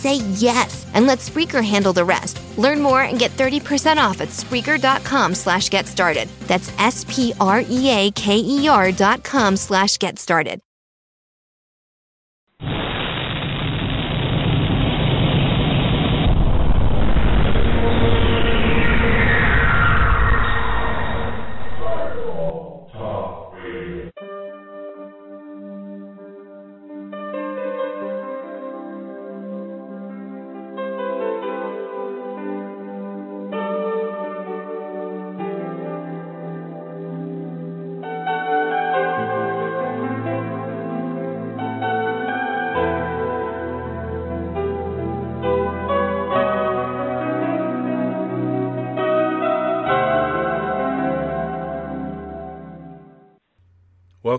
say yes and let Spreaker handle the rest. Learn more and get 30% off at Spreaker.com slash get started. That's S-P-R-E-A-K-E-R dot com slash get started.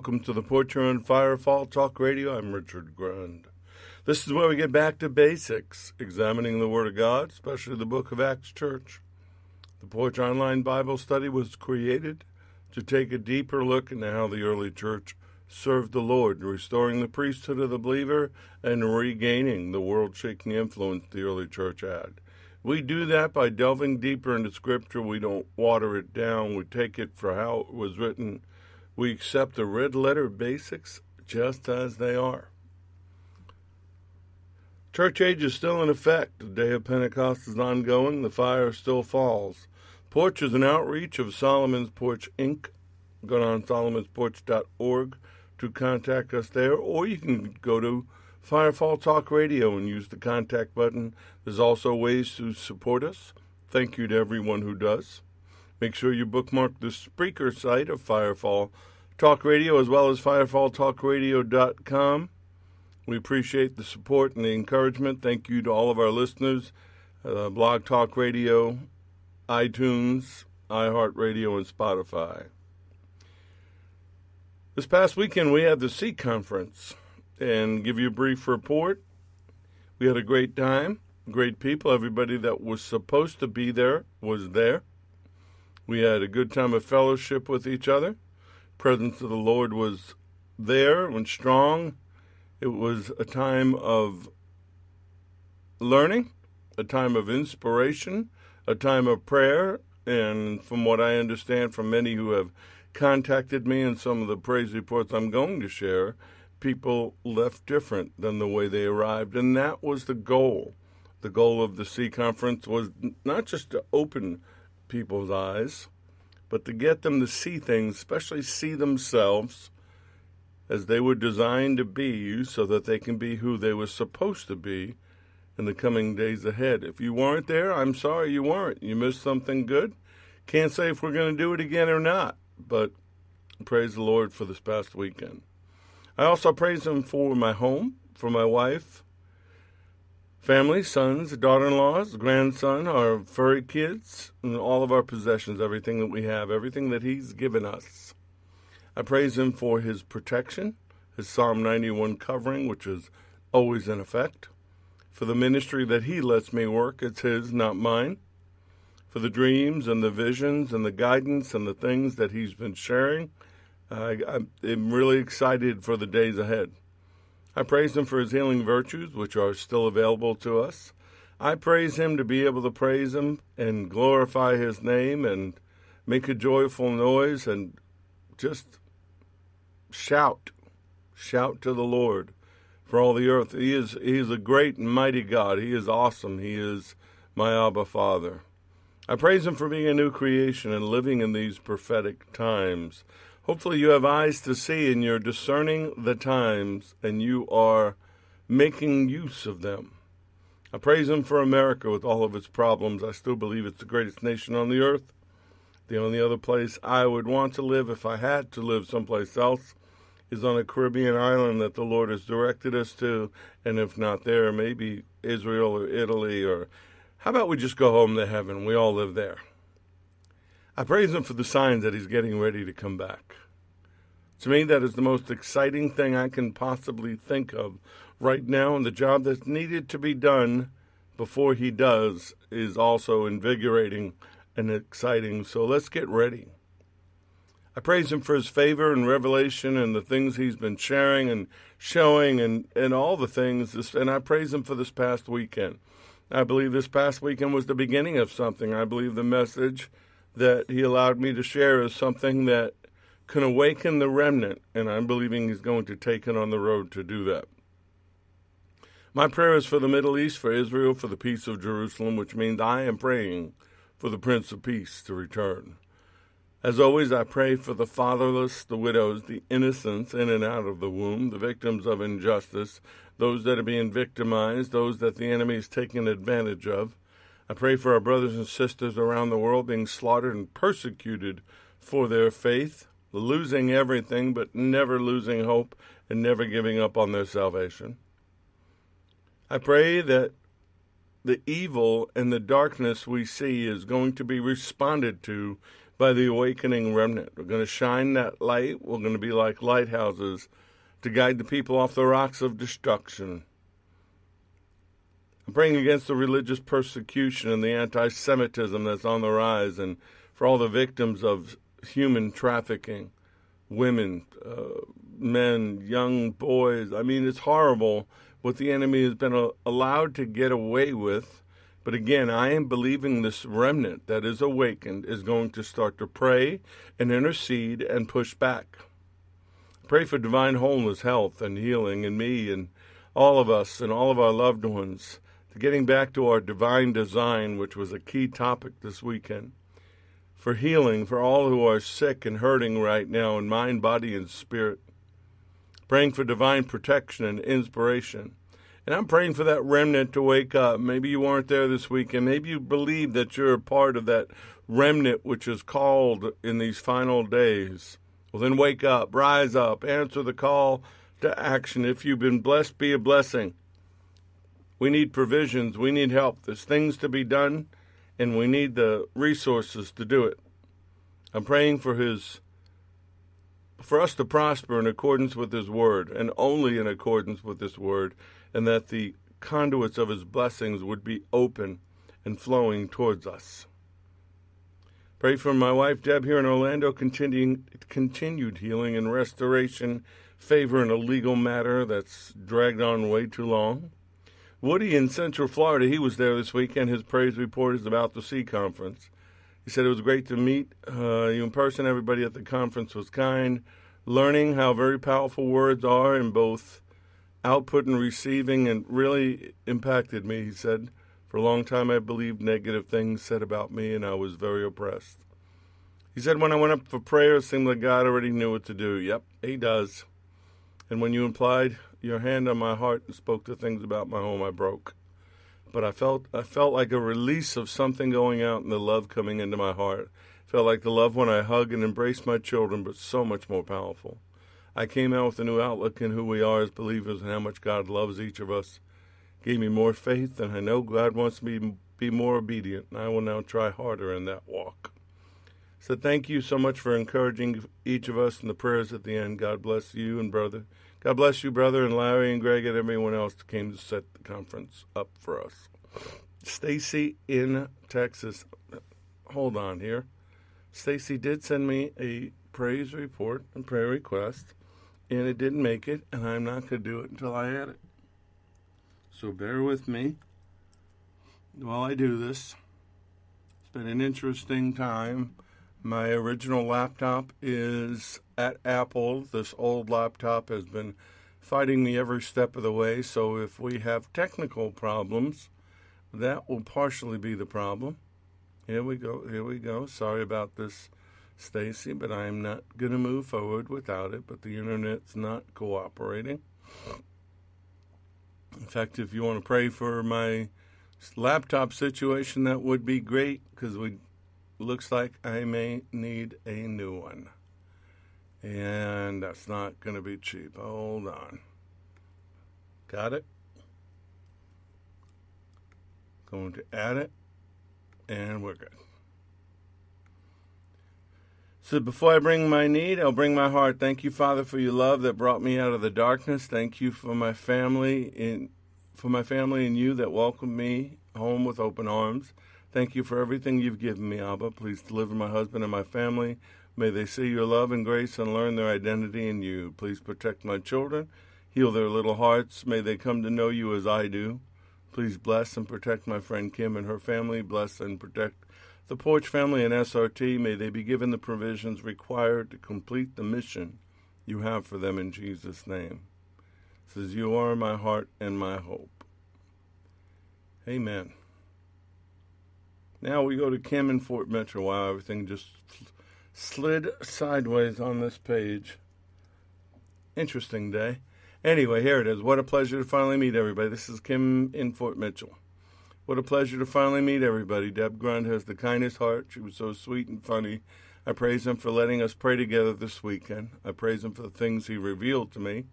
Welcome to the Porch on Firefall Talk Radio. I'm Richard Grund. This is where we get back to basics, examining the Word of God, especially the book of Acts Church. The Porch Online Bible Study was created to take a deeper look into how the early church served the Lord, restoring the priesthood of the believer and regaining the world shaking influence the early church had. We do that by delving deeper into Scripture. We don't water it down, we take it for how it was written we accept the red letter basics just as they are. Church age is still in effect. The day of Pentecost is ongoing. The fire still falls. Porch is an outreach of Solomon's Porch Inc. Go to solomonsporch.org to contact us there, or you can go to Firefall Talk Radio and use the contact button. There's also ways to support us. Thank you to everyone who does. Make sure you bookmark the Spreaker site of Firefall Talk Radio as well as firefalltalkradio.com. We appreciate the support and the encouragement. Thank you to all of our listeners, uh, Blog Talk Radio, iTunes, iHeartRadio, and Spotify. This past weekend, we had the C Conference and give you a brief report. We had a great time, great people. Everybody that was supposed to be there was there. We had a good time of fellowship with each other. Presence of the Lord was there and strong. It was a time of learning, a time of inspiration, a time of prayer, and from what I understand from many who have contacted me and some of the praise reports I'm going to share, people left different than the way they arrived. And that was the goal. The goal of the C conference was not just to open people's eyes, but to get them to see things, especially see themselves as they were designed to be so that they can be who they were supposed to be in the coming days ahead. If you weren't there, I'm sorry you weren't. You missed something good. Can't say if we're going to do it again or not, but praise the Lord for this past weekend. I also praise Him for my home, for my wife, family, sons, daughter in laws, grandson, our furry kids, and all of our possessions, everything that we have, everything that He's given us. I praise Him for His protection, His Psalm 91 covering, which is always in effect. For the ministry that He lets me work, it's His, not mine. For the dreams and the visions and the guidance and the things that He's been sharing, uh, I'm really excited for the days ahead. I praise Him for His healing virtues, which are still available to us. I praise Him to be able to praise Him and glorify His name and make a joyful noise and just shout, shout to the Lord for all the earth. He is He is a great and mighty God. He is awesome. He is my Abba Father. I praise Him for being a new creation and living in these prophetic times. Hopefully, you have eyes to see and you're discerning the times and you are making use of them. I praise Him for America with all of its problems. I still believe it's the greatest nation on the earth. The only other place I would want to live if I had to live someplace else is on a Caribbean island that the Lord has directed us to. And if not there, maybe Israel or Italy or how about we just go home to heaven? We all live there. I praise Him for the signs that He's getting ready to come back. To me, that is the most exciting thing I can possibly think of right now, and the job that's needed to be done before He does is also invigorating and exciting. So let's get ready. I praise Him for His favor and revelation and the things He's been sharing and showing and, and all the things. And I praise Him for this past weekend. I believe this past weekend was the beginning of something. I believe the message that he allowed me to share is something that can awaken the remnant, and I'm believing he's going to take it on the road to do that. My prayer is for the Middle East, for Israel, for the peace of Jerusalem, which means I am praying for the Prince of Peace to return. As always, I pray for the fatherless, the widows, the innocents in and out of the womb, the victims of injustice, those that are being victimized, those that the enemy is taking advantage of. I pray for our brothers and sisters around the world being slaughtered and persecuted for their faith, losing everything but never losing hope and never giving up on their salvation. I pray that the evil and the darkness we see is going to be responded to by the awakening remnant. We're going to shine that light. We're going to be like lighthouses to guide the people off the rocks of destruction. I'm praying against the religious persecution and the anti Semitism that's on the rise, and for all the victims of human trafficking women, uh, men, young boys. I mean, it's horrible what the enemy has been uh, allowed to get away with. But again, I am believing this remnant that is awakened is going to start to pray and intercede and push back. Pray for divine wholeness, health, and healing in me and all of us and all of our loved ones to getting back to our divine design, which was a key topic this weekend, for healing for all who are sick and hurting right now in mind, body, and spirit, praying for divine protection and inspiration. And I'm praying for that remnant to wake up. Maybe you weren't there this weekend. Maybe you believe that you're a part of that remnant which is called in these final days. Well, then wake up, rise up, answer the call to action. If you've been blessed, be a blessing. We need provisions. We need help. There's things to be done, and we need the resources to do it. I'm praying for his for us to prosper in accordance with his word and only in accordance with his word and that the conduits of his blessings would be open and flowing towards us. Pray for my wife Deb here in Orlando, continuing, continued healing and restoration, favor in a legal matter that's dragged on way too long. Woody in Central Florida, he was there this weekend. His praise report is about the C conference. He said it was great to meet uh, you in person. Everybody at the conference was kind, learning how very powerful words are in both output and receiving, and really impacted me. He said, For a long time I believed negative things said about me, and I was very oppressed. He said, When I went up for prayer, it seemed like God already knew what to do. Yep, He does. And when you implied your hand on my heart and spoke the things about my home I broke. But I felt I felt like a release of something going out and the love coming into my heart. Felt like the love when I hug and embrace my children, but so much more powerful. I came out with a new outlook in who we are as believers and how much God loves each of us. Gave me more faith, and I know God wants me to be more obedient, and I will now try harder in that walk. So thank you so much for encouraging each of us in the prayers at the end. God bless you and brother. God bless you, brother, and Larry and Greg and everyone else that came to set the conference up for us. Stacy in Texas. Hold on here. Stacy did send me a praise report and prayer request, and it didn't make it, and I'm not going to do it until I add it. So bear with me while I do this. It's been an interesting time. My original laptop is at Apple. This old laptop has been fighting me every step of the way, so if we have technical problems, that will partially be the problem. Here we go. Here we go. Sorry about this Stacy, but I am not going to move forward without it. But the internet's not cooperating. In fact, if you want to pray for my laptop situation, that would be great because we looks like I may need a new one. And that's not going to be cheap. Hold on. Got it? Going to add it, and we're good. So before I bring my need, I'll bring my heart. Thank you, Father, for your love that brought me out of the darkness. Thank you for my family in for my family and you that welcomed me home with open arms. Thank you for everything you've given me, Abba. Please deliver my husband and my family. May they see your love and grace and learn their identity in you. Please protect my children. Heal their little hearts. May they come to know you as I do. Please bless and protect my friend Kim and her family. Bless and protect the Porch family and SRT. May they be given the provisions required to complete the mission you have for them in Jesus' name. Says, You are my heart and my hope. Amen. Now we go to Kim in Fort Mitchell. Wow, everything just slid sideways on this page. Interesting day. Anyway, here it is. What a pleasure to finally meet everybody. This is Kim in Fort Mitchell. What a pleasure to finally meet everybody. Deb Grunt has the kindest heart. She was so sweet and funny. I praise him for letting us pray together this weekend. I praise him for the things he revealed to me.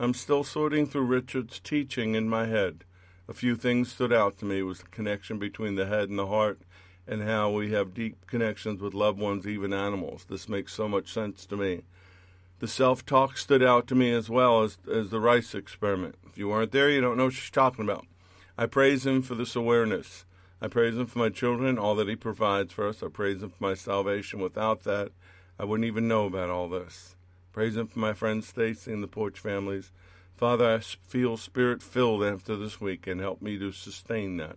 I'm still sorting through Richard's teaching in my head. A few things stood out to me. It was the connection between the head and the heart and how we have deep connections with loved ones, even animals. This makes so much sense to me. The self talk stood out to me as well as, as the rice experiment. If you weren't there, you don't know what she's talking about. I praise him for this awareness. I praise him for my children, all that he provides for us. I praise him for my salvation. Without that, I wouldn't even know about all this. Praise him for my friend Stacy and the Porch families. Father, I feel spirit filled after this week and help me to sustain that.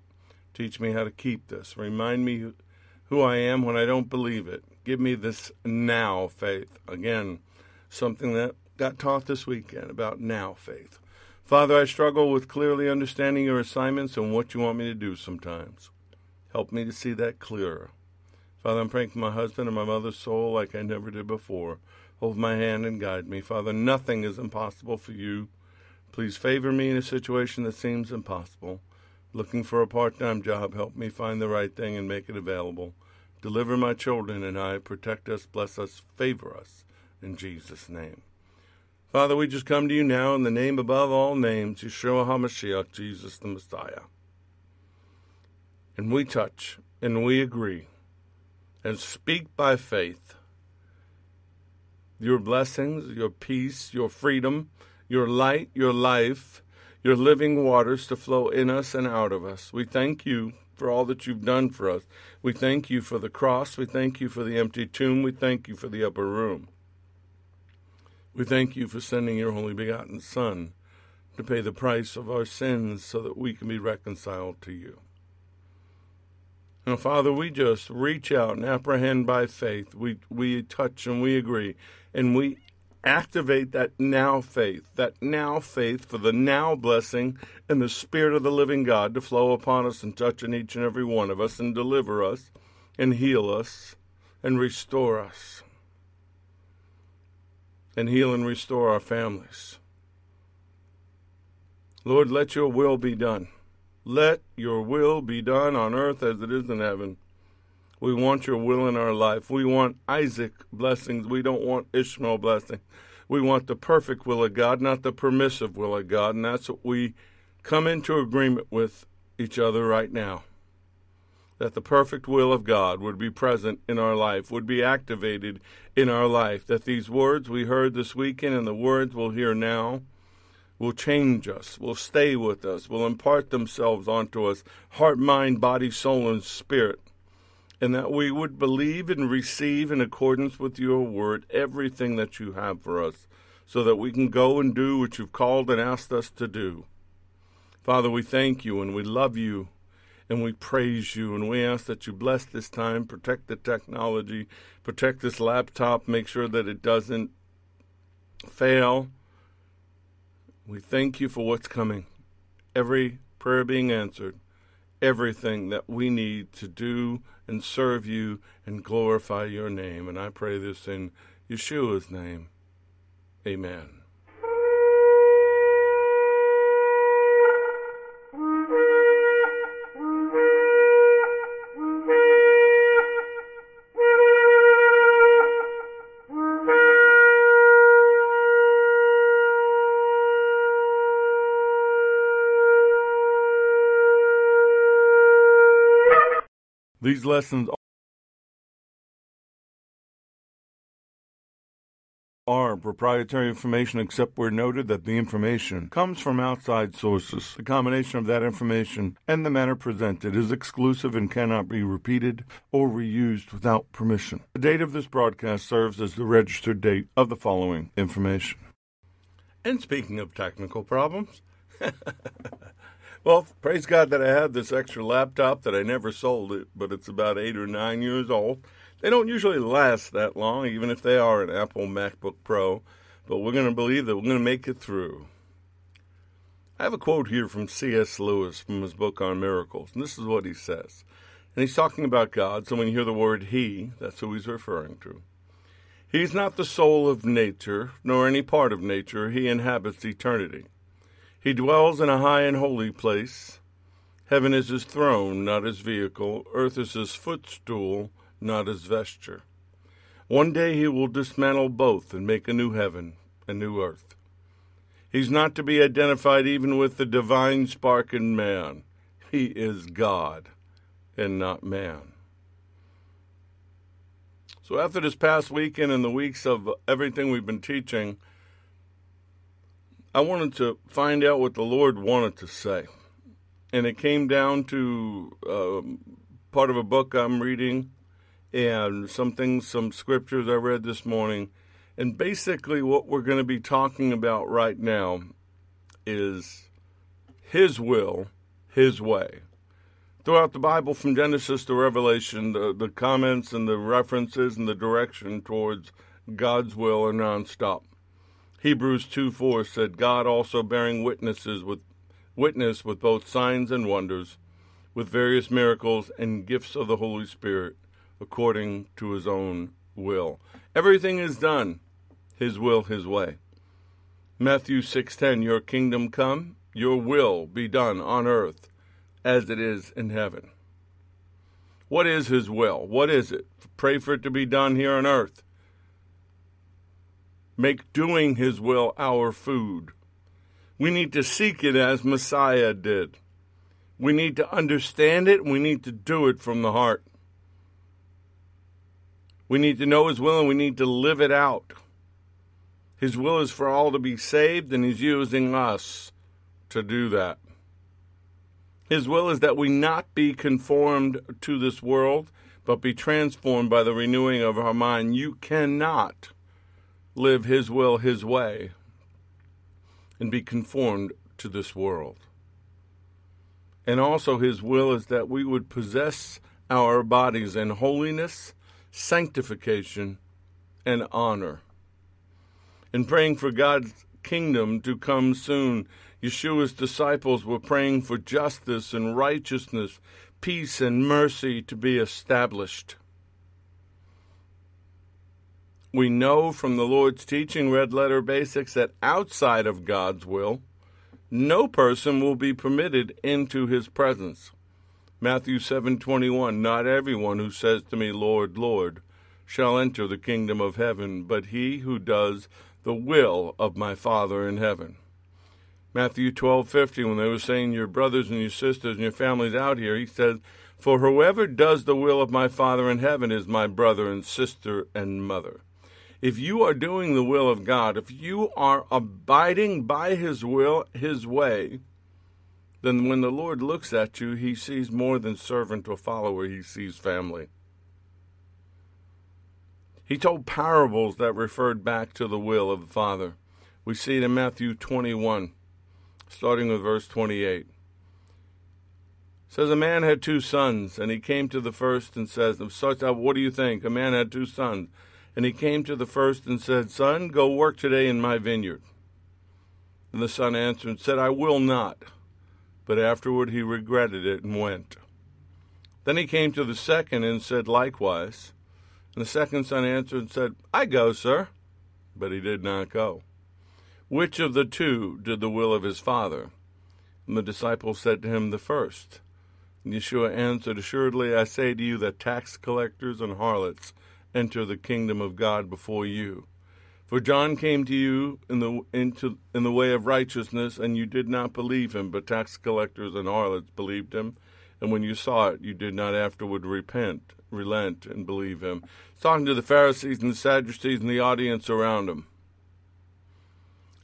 Teach me how to keep this. Remind me who I am when I don't believe it. Give me this now faith. Again, something that got taught this weekend about now faith. Father, I struggle with clearly understanding your assignments and what you want me to do sometimes. Help me to see that clearer. Father, I'm praying for my husband and my mother's soul like I never did before. Hold my hand and guide me. Father, nothing is impossible for you. Please favor me in a situation that seems impossible. Looking for a part time job, help me find the right thing and make it available. Deliver my children and I, protect us, bless us, favor us in Jesus' name. Father, we just come to you now in the name above all names, Yeshua HaMashiach, Jesus the Messiah. And we touch and we agree and speak by faith your blessings, your peace, your freedom, your light, your life, your living waters to flow in us and out of us. We thank you for all that you've done for us. We thank you for the cross. We thank you for the empty tomb. We thank you for the upper room. We thank you for sending your only begotten Son to pay the price of our sins so that we can be reconciled to you. Now, Father, we just reach out and apprehend by faith. We, we touch and we agree. And we activate that now faith, that now faith for the now blessing and the Spirit of the living God to flow upon us and touch in each and every one of us and deliver us and heal us and restore us and heal and restore our families. Lord, let your will be done. Let your will be done on earth as it is in heaven. We want your will in our life. We want Isaac blessings. We don't want Ishmael blessing. We want the perfect will of God, not the permissive will of God. And that's what we come into agreement with each other right now that the perfect will of God would be present in our life, would be activated in our life, that these words we heard this weekend and the words we'll hear now will change us, will stay with us, will impart themselves onto us, heart, mind, body, soul, and spirit, and that we would believe and receive in accordance with your word everything that you have for us, so that we can go and do what you've called and asked us to do. Father, we thank you and we love you and we praise you and we ask that you bless this time, protect the technology, protect this laptop, make sure that it doesn't fail. We thank you for what's coming. Every prayer being answered, everything that we need to do and serve you and glorify your name. And I pray this in Yeshua's name. Amen. These lessons are proprietary information except where noted that the information comes from outside sources. The combination of that information and the manner presented is exclusive and cannot be repeated or reused without permission. The date of this broadcast serves as the registered date of the following information. And speaking of technical problems, Well, praise God that I have this extra laptop that I never sold it, but it's about eight or nine years old. They don't usually last that long, even if they are an Apple MacBook Pro, but we're going to believe that we're going to make it through. I have a quote here from C.S. Lewis from his book on miracles, and this is what he says. And he's talking about God, so when you hear the word He, that's who he's referring to. He's not the soul of nature, nor any part of nature. He inhabits eternity. He dwells in a high and holy place. Heaven is his throne, not his vehicle. Earth is his footstool, not his vesture. One day he will dismantle both and make a new heaven, a new earth. He's not to be identified even with the divine spark in man. He is God and not man. So, after this past weekend and the weeks of everything we've been teaching, I wanted to find out what the Lord wanted to say. And it came down to um, part of a book I'm reading and some things, some scriptures I read this morning. And basically, what we're going to be talking about right now is His will, His way. Throughout the Bible, from Genesis to Revelation, the, the comments and the references and the direction towards God's will are nonstop. Hebrews 2 4 said, God also bearing witnesses with witness with both signs and wonders, with various miracles and gifts of the Holy Spirit, according to his own will. Everything is done, his will, his way. Matthew 6:10 Your kingdom come, your will be done on earth as it is in heaven. What is his will? What is it? Pray for it to be done here on earth. Make doing His will our food. We need to seek it as Messiah did. We need to understand it. We need to do it from the heart. We need to know His will and we need to live it out. His will is for all to be saved, and He's using us to do that. His will is that we not be conformed to this world, but be transformed by the renewing of our mind. You cannot live His will His way and be conformed to this world. And also, His will is that we would possess our bodies in holiness, sanctification, and honor. In praying for God's kingdom to come soon, Yeshua's disciples were praying for justice and righteousness, peace and mercy to be established. We know from the Lord's teaching, red letter basics, that outside of God's will, no person will be permitted into his presence. Matthew 7:21 Not everyone who says to me, Lord, Lord, shall enter the kingdom of heaven, but he who does the will of my Father in heaven. Matthew 12:50 when they were saying your brothers and your sisters and your families out here, he says, "For whoever does the will of my Father in heaven is my brother and sister and mother." If you are doing the will of God, if you are abiding by His will, His way, then when the Lord looks at you, He sees more than servant or follower, He sees family. He told parables that referred back to the will of the Father. We see it in Matthew 21, starting with verse 28. It says a man had two sons, and he came to the first and says, what do you think? A man had two sons. And he came to the first and said, Son, go work today in my vineyard. And the son answered and said, I will not. but afterward he regretted it and went. Then he came to the second and said likewise. And the second son answered and said, I go, sir. But he did not go. Which of the two did the will of his father? And the disciples said to him, The first. And Yeshua answered, Assuredly I say to you that tax collectors and harlots enter the kingdom of God before you. For John came to you in the into in the way of righteousness, and you did not believe him, but tax collectors and harlots believed him. And when you saw it, you did not afterward repent, relent, and believe him. He's talking to the Pharisees and the Sadducees and the audience around him.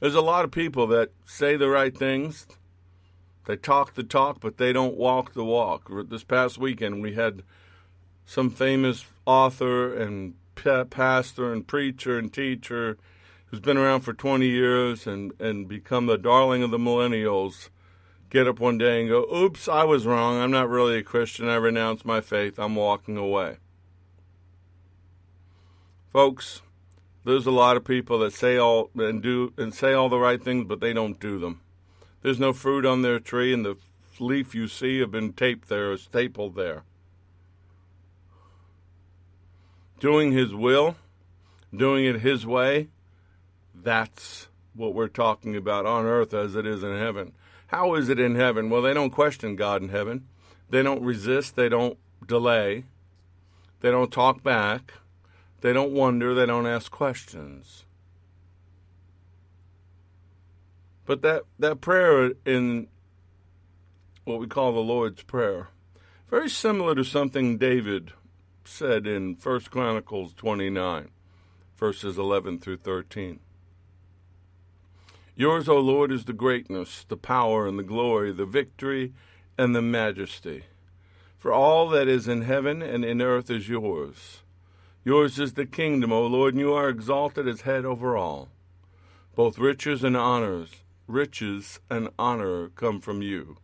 There's a lot of people that say the right things, they talk the talk, but they don't walk the walk. This past weekend, we had some famous author and pastor and preacher and teacher who's been around for 20 years and, and become the darling of the millennials get up one day and go, Oops, I was wrong. I'm not really a Christian. I renounce my faith. I'm walking away. Folks, there's a lot of people that say all and do and say all the right things, but they don't do them. There's no fruit on their tree, and the leaf you see have been taped there, stapled there. Doing His will, doing it His way, that's what we're talking about on earth as it is in heaven. How is it in heaven? Well, they don't question God in heaven. They don't resist. They don't delay. They don't talk back. They don't wonder. They don't ask questions. But that, that prayer in what we call the Lord's Prayer, very similar to something David said in 1 Chronicles 29, verses 11 through 13. Yours, O Lord, is the greatness, the power, and the glory, the victory, and the majesty. For all that is in heaven and in earth is yours. Yours is the kingdom, O Lord, and you are exalted as head over all. Both riches and honors, riches and honor come from you,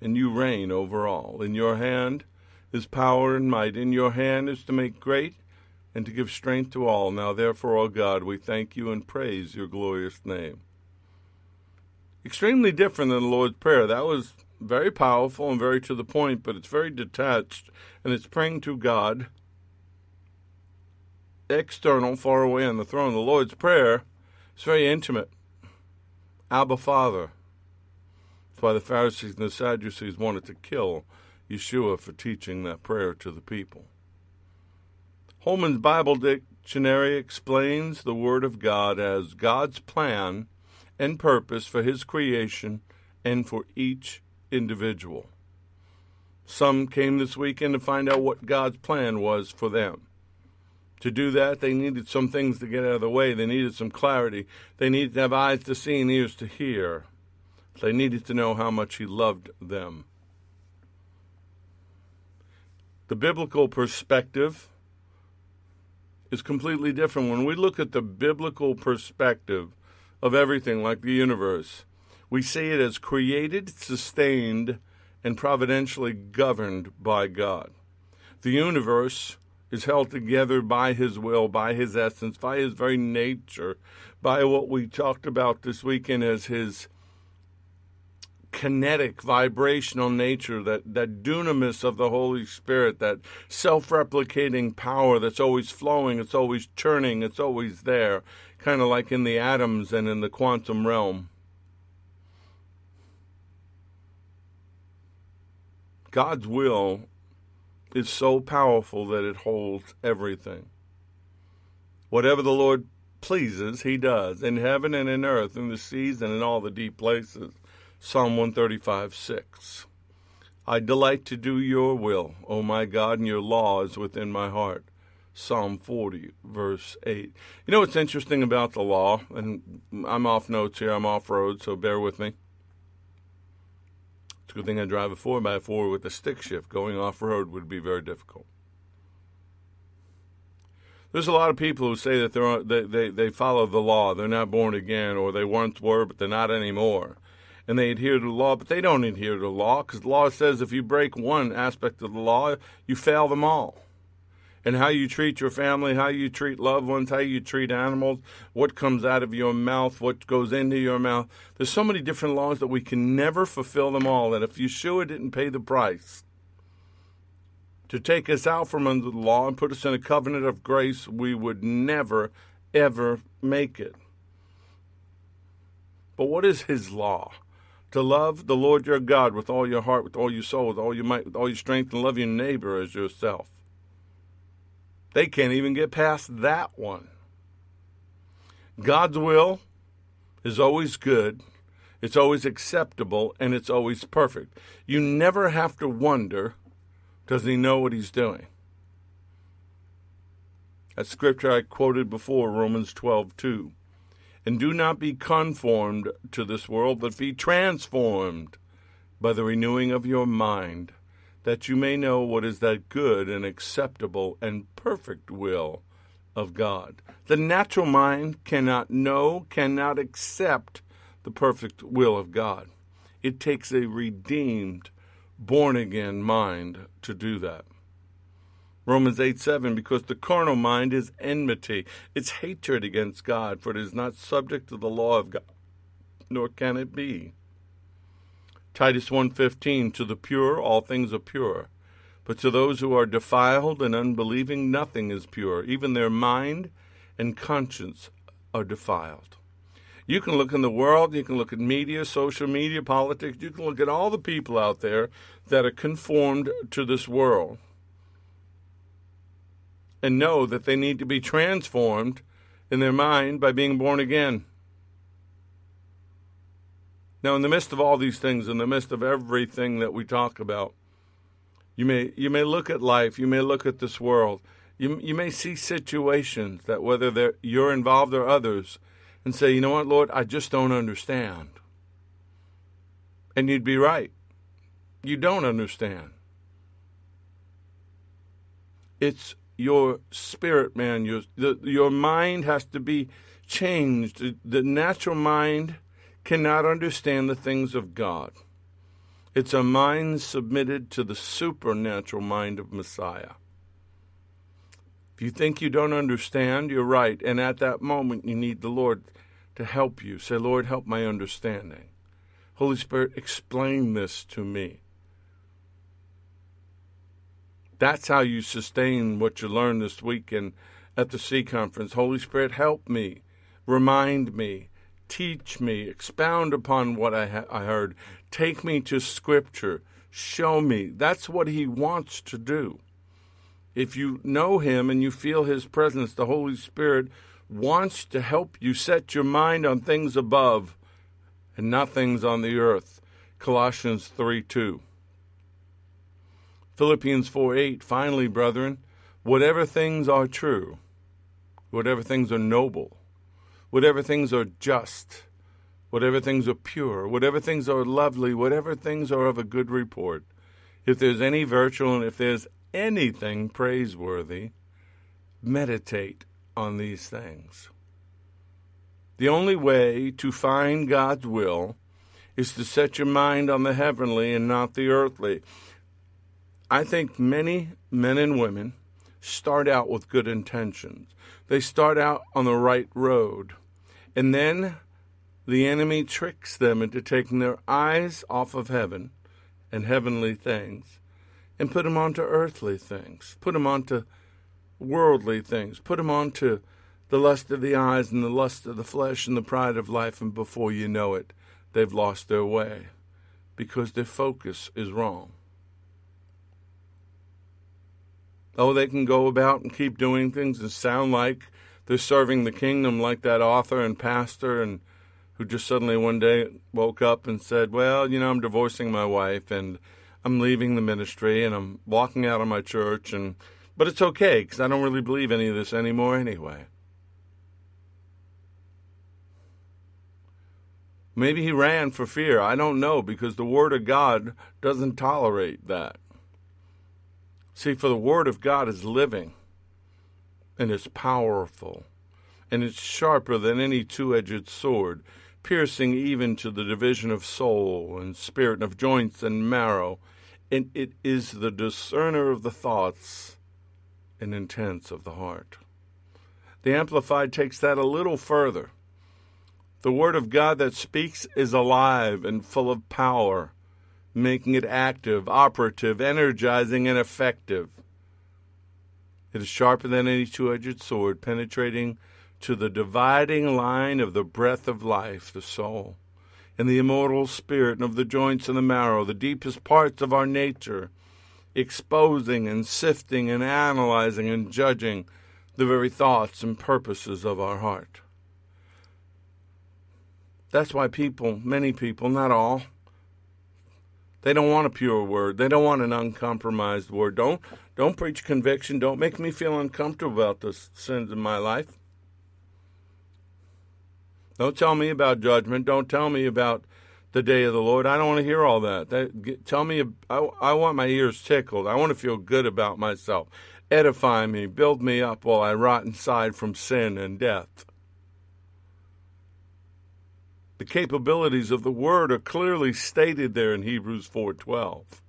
and you reign over all. In your hand his power and might in your hand is to make great and to give strength to all. Now, therefore, O God, we thank you and praise your glorious name. Extremely different than the Lord's Prayer. That was very powerful and very to the point, but it's very detached and it's praying to God external, far away on the throne. The Lord's Prayer is very intimate. Abba Father. That's why the Pharisees and the Sadducees wanted to kill Yeshua for teaching that prayer to the people. Holman's Bible Dictionary explains the Word of God as God's plan and purpose for His creation and for each individual. Some came this weekend to find out what God's plan was for them. To do that, they needed some things to get out of the way. They needed some clarity. They needed to have eyes to see and ears to hear. They needed to know how much He loved them. The biblical perspective is completely different. When we look at the biblical perspective of everything, like the universe, we see it as created, sustained, and providentially governed by God. The universe is held together by His will, by His essence, by His very nature, by what we talked about this weekend as His kinetic, vibrational nature, that, that dunamis of the Holy Spirit, that self replicating power that's always flowing, it's always churning, it's always there, kind of like in the atoms and in the quantum realm. God's will is so powerful that it holds everything. Whatever the Lord pleases, He does, in heaven and in earth, in the seas and in all the deep places. Psalm 135 6. I delight to do your will, O my God, and your law is within my heart. Psalm 40, verse 8. You know what's interesting about the law? And I'm off notes here, I'm off road, so bear with me. It's a good thing I drive a 4x4 with a stick shift. Going off road would be very difficult. There's a lot of people who say that they, they, they follow the law. They're not born again, or they once were, but they're not anymore and they adhere to the law, but they don't adhere to the law because the law says if you break one aspect of the law, you fail them all. and how you treat your family, how you treat loved ones, how you treat animals, what comes out of your mouth, what goes into your mouth. There's so many different laws that we can never fulfill them all. And if Yeshua didn't pay the price to take us out from under the law and put us in a covenant of grace, we would never, ever make it. But what is his law? To love the Lord your God with all your heart, with all your soul, with all your might, with all your strength, and love your neighbor as yourself. They can't even get past that one. God's will is always good, it's always acceptable, and it's always perfect. You never have to wonder does he know what he's doing? That scripture I quoted before, Romans 12 2. And do not be conformed to this world, but be transformed by the renewing of your mind that you may know what is that good and acceptable and perfect will of God. The natural mind cannot know, cannot accept the perfect will of God. It takes a redeemed, born again mind to do that. Romans 8 7, because the carnal mind is enmity, it's hatred against God, for it is not subject to the law of God, nor can it be. Titus 1:15 To the pure all things are pure. But to those who are defiled and unbelieving nothing is pure. Even their mind and conscience are defiled. You can look in the world you can look at media social media politics you can look at all the people out there that are conformed to this world and know that they need to be transformed in their mind by being born again now, in the midst of all these things, in the midst of everything that we talk about, you may you may look at life, you may look at this world, you you may see situations that whether you're involved or others, and say, you know what, Lord, I just don't understand. And you'd be right. You don't understand. It's your spirit, man. Your the, your mind has to be changed. The, the natural mind cannot understand the things of God. It's a mind submitted to the supernatural mind of Messiah. If you think you don't understand, you're right. And at that moment, you need the Lord to help you. Say, Lord, help my understanding. Holy Spirit, explain this to me. That's how you sustain what you learned this weekend at the C conference. Holy Spirit, help me, remind me, teach me, expound upon what I, ha- I heard, take me to Scripture, show me. That's what He wants to do. If you know Him and you feel His presence, the Holy Spirit wants to help you set your mind on things above and not things on the earth. Colossians 3 2. Philippians 4 8. Finally, brethren, whatever things are true, whatever things are noble, whatever things are just, whatever things are pure, whatever things are lovely, whatever things are of a good report, if there's any virtue and if there's anything praiseworthy, meditate on these things. The only way to find God's will is to set your mind on the heavenly and not the earthly. I think many men and women start out with good intentions. They start out on the right road. And then the enemy tricks them into taking their eyes off of heaven and heavenly things and put them onto earthly things, put them onto worldly things, put them onto the lust of the eyes and the lust of the flesh and the pride of life, and before you know it, they've lost their way because their focus is wrong. Oh, they can go about and keep doing things and sound like they're serving the kingdom like that author and pastor and who just suddenly one day woke up and said, "Well, you know, I'm divorcing my wife and I'm leaving the ministry and I'm walking out of my church and but it's okay cuz I don't really believe any of this anymore anyway." Maybe he ran for fear. I don't know because the word of God doesn't tolerate that. See, for the Word of God is living and is powerful and it's sharper than any two edged sword, piercing even to the division of soul and spirit, and of joints and marrow, and it is the discerner of the thoughts and intents of the heart. The Amplified takes that a little further. The Word of God that speaks is alive and full of power, making it active, operative, energizing, and effective. It is sharper than any two edged sword, penetrating to the dividing line of the breath of life, the soul, and the immortal spirit, and of the joints and the marrow, the deepest parts of our nature, exposing and sifting and analyzing and judging the very thoughts and purposes of our heart. That's why people, many people, not all, they don't want a pure word. They don't want an uncompromised word. Don't don't preach conviction. Don't make me feel uncomfortable about the sins in my life. Don't tell me about judgment. Don't tell me about the day of the Lord. I don't want to hear all that. that get, tell me. I, I want my ears tickled. I want to feel good about myself. Edify me. Build me up while I rot inside from sin and death. The capabilities of the word are clearly stated there in Hebrews 4:12.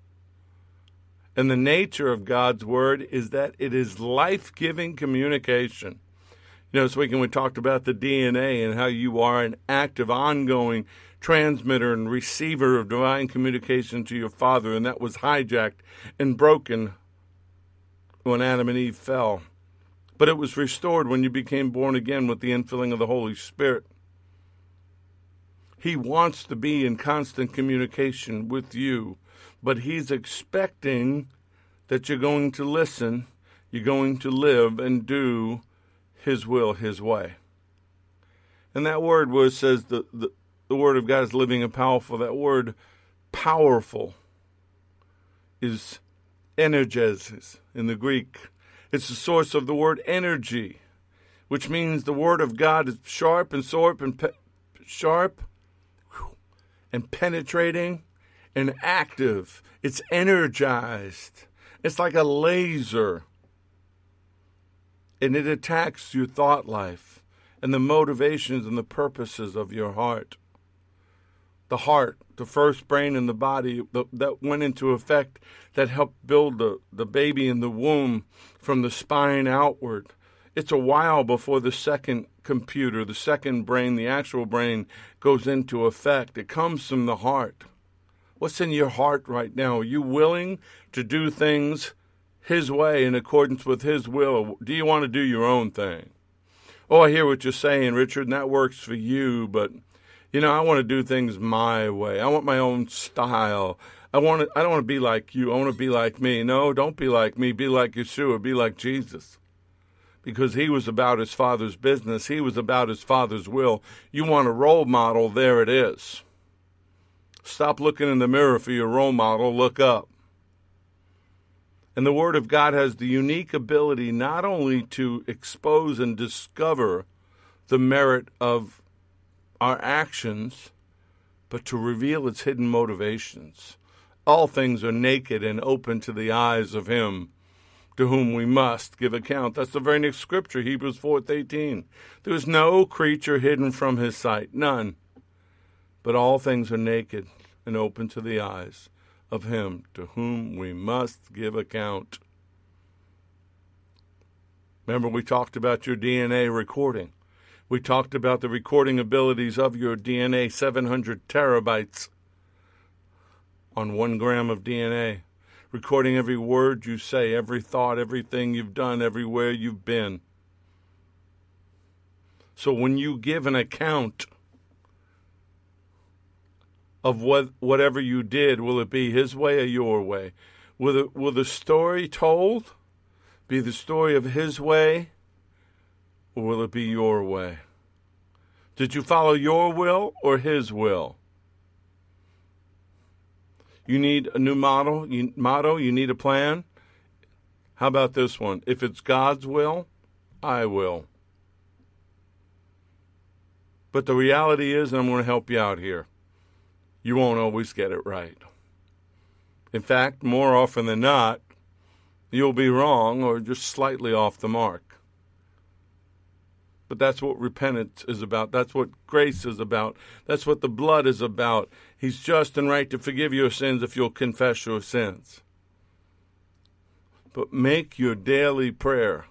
And the nature of God's word is that it is life-giving communication. You know, this weekend we talked about the DNA and how you are an active, ongoing transmitter and receiver of divine communication to your Father, and that was hijacked and broken when Adam and Eve fell. But it was restored when you became born again with the infilling of the Holy Spirit. He wants to be in constant communication with you, but He's expecting that you're going to listen, you're going to live and do His will, His way. And that word it says the, the, the Word of God is living and powerful, that word powerful is energesis in the Greek. It's the source of the word energy, which means the Word of God is sharp and sharp and pe- sharp and penetrating and active. It's energized. It's like a laser. And it attacks your thought life and the motivations and the purposes of your heart. The heart, the first brain in the body the, that went into effect that helped build the, the baby in the womb from the spine outward. It's a while before the second computer, the second brain, the actual brain, goes into effect. It comes from the heart. What's in your heart right now? Are you willing to do things His way in accordance with His will? do you want to do your own thing? Oh, I hear what you're saying, Richard, and that works for you, but you know, I want to do things my way. I want my own style. I want to, I don't want to be like you. I want to be like me. No, don't be like me. Be like Yeshua. Be like Jesus because he was about his father's business, he was about his father's will. You want a role model, there it is. Stop looking in the mirror for your role model, look up. And the Word of God has the unique ability not only to expose and discover the merit of our actions, but to reveal its hidden motivations. All things are naked and open to the eyes of Him to whom we must give account. That's the very next scripture, Hebrews 4:18. There is no creature hidden from his sight, none. But all things are naked and open to the eyes of him to whom we must give account. Remember we talked about your DNA recording. We talked about the recording abilities of your DNA, 700 terabytes on 1 gram of DNA recording every word you say, every thought, everything you've done, everywhere you've been. So when you give an account of what whatever you did, will it be his way or your way? Will it, will the story told be the story of his way or will it be your way? Did you follow your will or his will? You need a new model, you, motto, you need a plan. How about this one? If it's God's will, I will. But the reality is, and I'm going to help you out here, you won't always get it right. In fact, more often than not, you'll be wrong or just slightly off the mark. But that's what repentance is about. That's what grace is about. That's what the blood is about. He's just and right to forgive your sins if you'll confess your sins. but make your daily prayer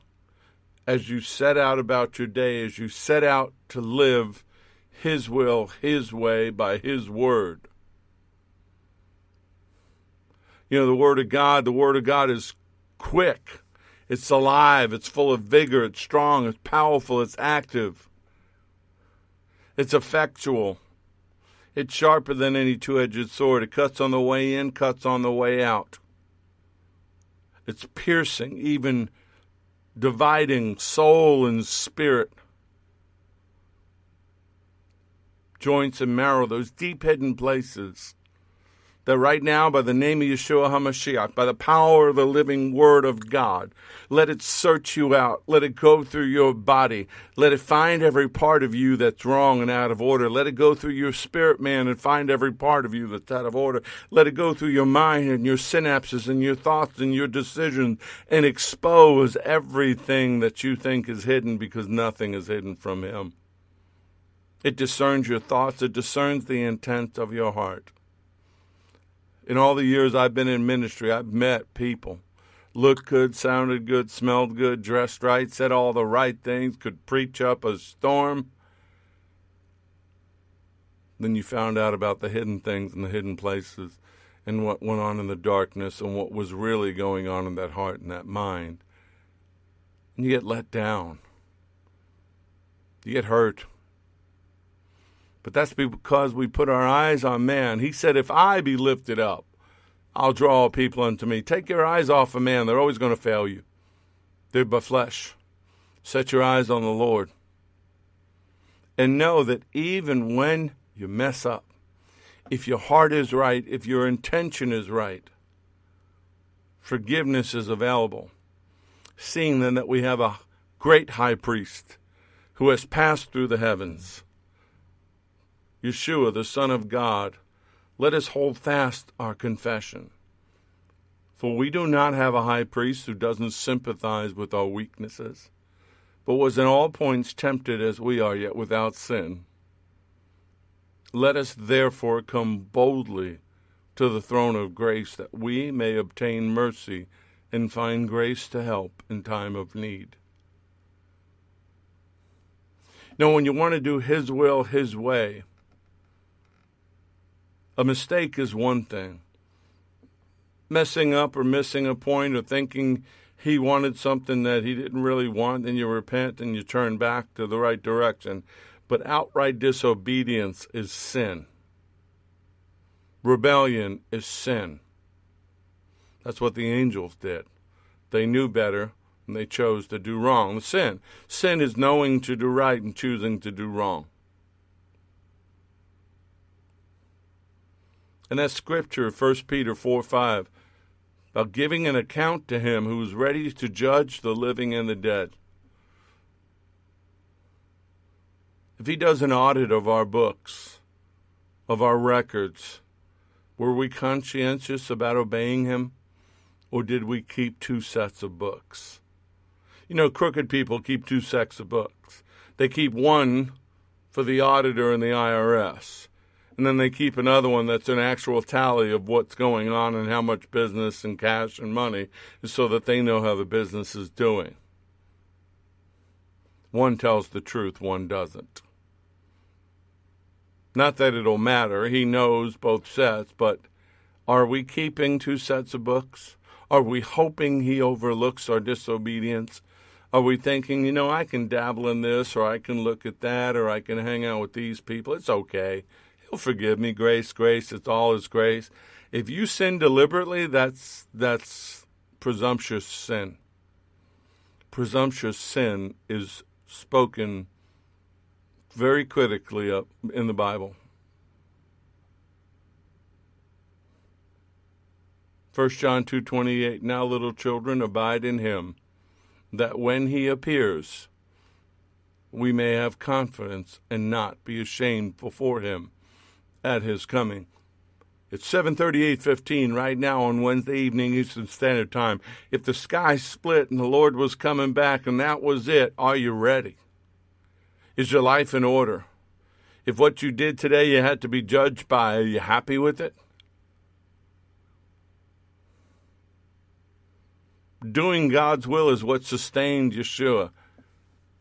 as you set out about your day, as you set out to live His will, His way, by His word. You know, the Word of God, the Word of God is quick, it's alive, it's full of vigor, it's strong, it's powerful, it's active, it's effectual. It's sharper than any two edged sword. It cuts on the way in, cuts on the way out. It's piercing, even dividing soul and spirit, joints and marrow, those deep hidden places that right now, by the name of Yeshua HaMashiach, by the power of the living Word of God, let it search you out. Let it go through your body. Let it find every part of you that's wrong and out of order. Let it go through your spirit, man, and find every part of you that's out of order. Let it go through your mind and your synapses and your thoughts and your decisions and expose everything that you think is hidden because nothing is hidden from Him. It discerns your thoughts, it discerns the intent of your heart in all the years I've been in ministry, I've met people. Looked good, sounded good, smelled good, dressed right, said all the right things, could preach up a storm. Then you found out about the hidden things and the hidden places and what went on in the darkness and what was really going on in that heart and that mind. And you get let down. You get hurt. But that's because we put our eyes on man. He said, If I be lifted up, I'll draw people unto me. Take your eyes off of man. They're always going to fail you. They're but flesh. Set your eyes on the Lord. And know that even when you mess up, if your heart is right, if your intention is right, forgiveness is available. Seeing then that we have a great high priest who has passed through the heavens Yeshua, the Son of God, let us hold fast our confession. For we do not have a high priest who doesn't sympathize with our weaknesses, but was in all points tempted as we are, yet without sin. Let us therefore come boldly to the throne of grace that we may obtain mercy and find grace to help in time of need. Now, when you want to do His will His way, a mistake is one thing. Messing up or missing a point or thinking he wanted something that he didn't really want, and you repent and you turn back to the right direction. But outright disobedience is sin. Rebellion is sin. That's what the angels did. They knew better and they chose to do wrong. Sin. Sin is knowing to do right and choosing to do wrong. And that scripture, 1 Peter 4 5, about giving an account to him who is ready to judge the living and the dead. If he does an audit of our books, of our records, were we conscientious about obeying him? Or did we keep two sets of books? You know, crooked people keep two sets of books. They keep one for the auditor and the IRS, and then they keep another one that's an actual tally of what's going on and how much business and cash and money so that they know how the business is doing. One tells the truth, one doesn't. Not that it'll matter, he knows both sets, but are we keeping two sets of books? Are we hoping he overlooks our disobedience? Are we thinking, you know, I can dabble in this, or I can look at that, or I can hang out with these people? It's okay. Forgive me. Grace, grace. It's all His grace. If you sin deliberately, that's that's presumptuous sin. Presumptuous sin is spoken very critically up in the Bible. 1 John 2:28 Now little children abide in him that when he appears we may have confidence and not be ashamed before him at his coming. It's 7:38:15 right now on Wednesday evening Eastern Standard Time. If the sky split and the Lord was coming back and that was it, are you ready? Is your life in order? If what you did today you had to be judged by, are you happy with it? Doing God's will is what sustained Yeshua.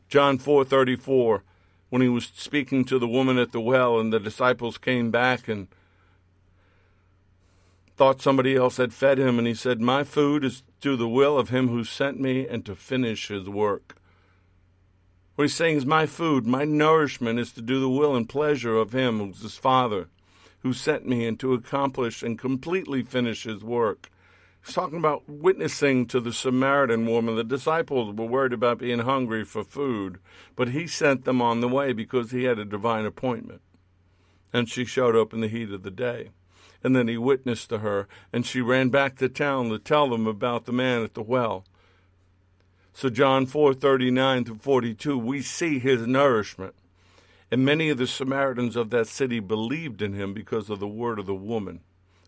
John 4:34 when he was speaking to the woman at the well and the disciples came back and thought somebody else had fed him and he said, "My food is to do the will of him who sent me and to finish his work." What he's saying is, My food, my nourishment is to do the will and pleasure of him who's his Father, who sent me, and to accomplish and completely finish his work. He's talking about witnessing to the Samaritan woman. The disciples were worried about being hungry for food, but he sent them on the way because he had a divine appointment. And she showed up in the heat of the day. And then he witnessed to her, and she ran back to town to tell them about the man at the well. So John 4:39 to 42, we see his nourishment. And many of the Samaritans of that city believed in him because of the word of the woman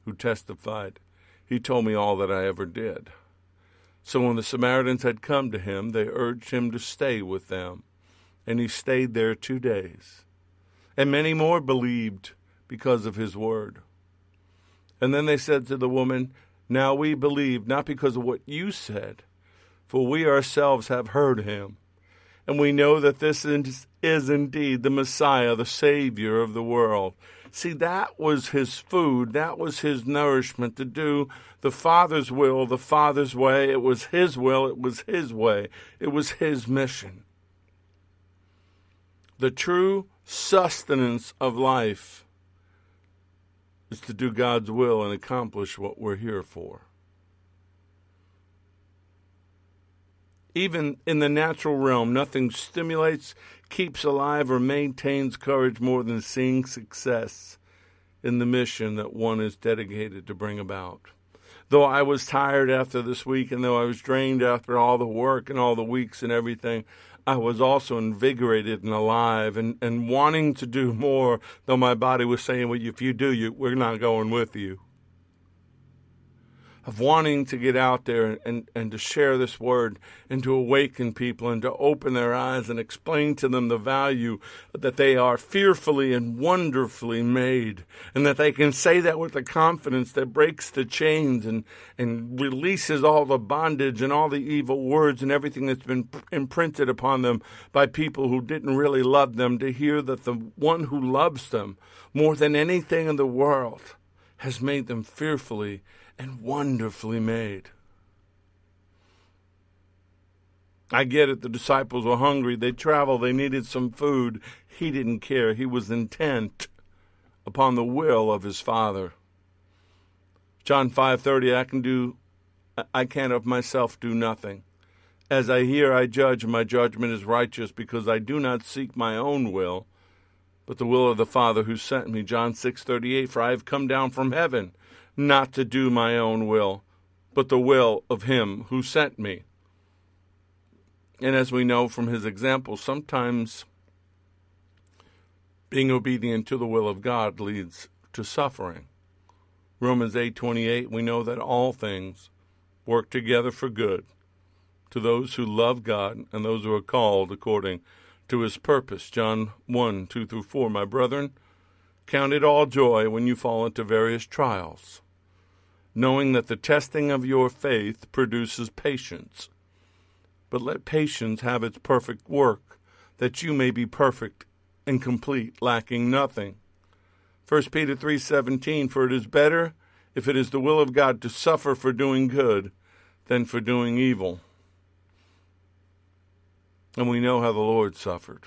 who testified, He told me all that I ever did. So when the Samaritans had come to him, they urged him to stay with them. And he stayed there two days. And many more believed because of his word. And then they said to the woman, Now we believe, not because of what you said, for we ourselves have heard him. And we know that this is, indeed the Messiah, the Savior of the world. See, that was his food, that was his nourishment to do the Father's will, the Father's way. It was his will, it was his way, it was his mission. The true sustenance of life is to do God's will and accomplish what we're here for. Even in the natural realm, nothing stimulates, keeps alive, or maintains courage more than seeing success in the mission that one is dedicated to bring about. Though I was tired after this week, and though I was drained after all the work and all the weeks and everything, I was also invigorated and alive and, and wanting to do more, though my body was saying, Well, if you do, you, we're not going with you of wanting to get out there and, and to share this word and to awaken people and to open their eyes and explain to them the value that they are fearfully and wonderfully made and that they can say that with a confidence that breaks the chains and, and releases all the bondage and all the evil words and everything that's been imprinted upon them by people who didn't really love them to hear that the one who loves them more than anything in the world has made them fearfully and wonderfully made. I get it. The disciples were hungry. They traveled. They needed some food. He didn't care. He was intent upon the will of his Father. John 5:30 I can do I can of myself do nothing. As I hear I judge my judgment is righteous because I do not seek my own will but the will of the Father who sent me. John 6:38 For I have come down from heaven not to do my own will, but the will of him who sent me. And as we know from his example, sometimes being obedient to the will of God leads to suffering. Romans 8:28 we know that all things work together for good to those who love God and those who are called according to his purpose. John 1 2 through 4. My brethren, count it all joy when you fall into various trials knowing that the testing of your faith produces patience. But let patience have its perfect work, that you may be perfect and complete, lacking nothing. 1 Peter 3:17 For it is better if it is the will of God to suffer for doing good than for doing evil. And we know how the Lord suffered.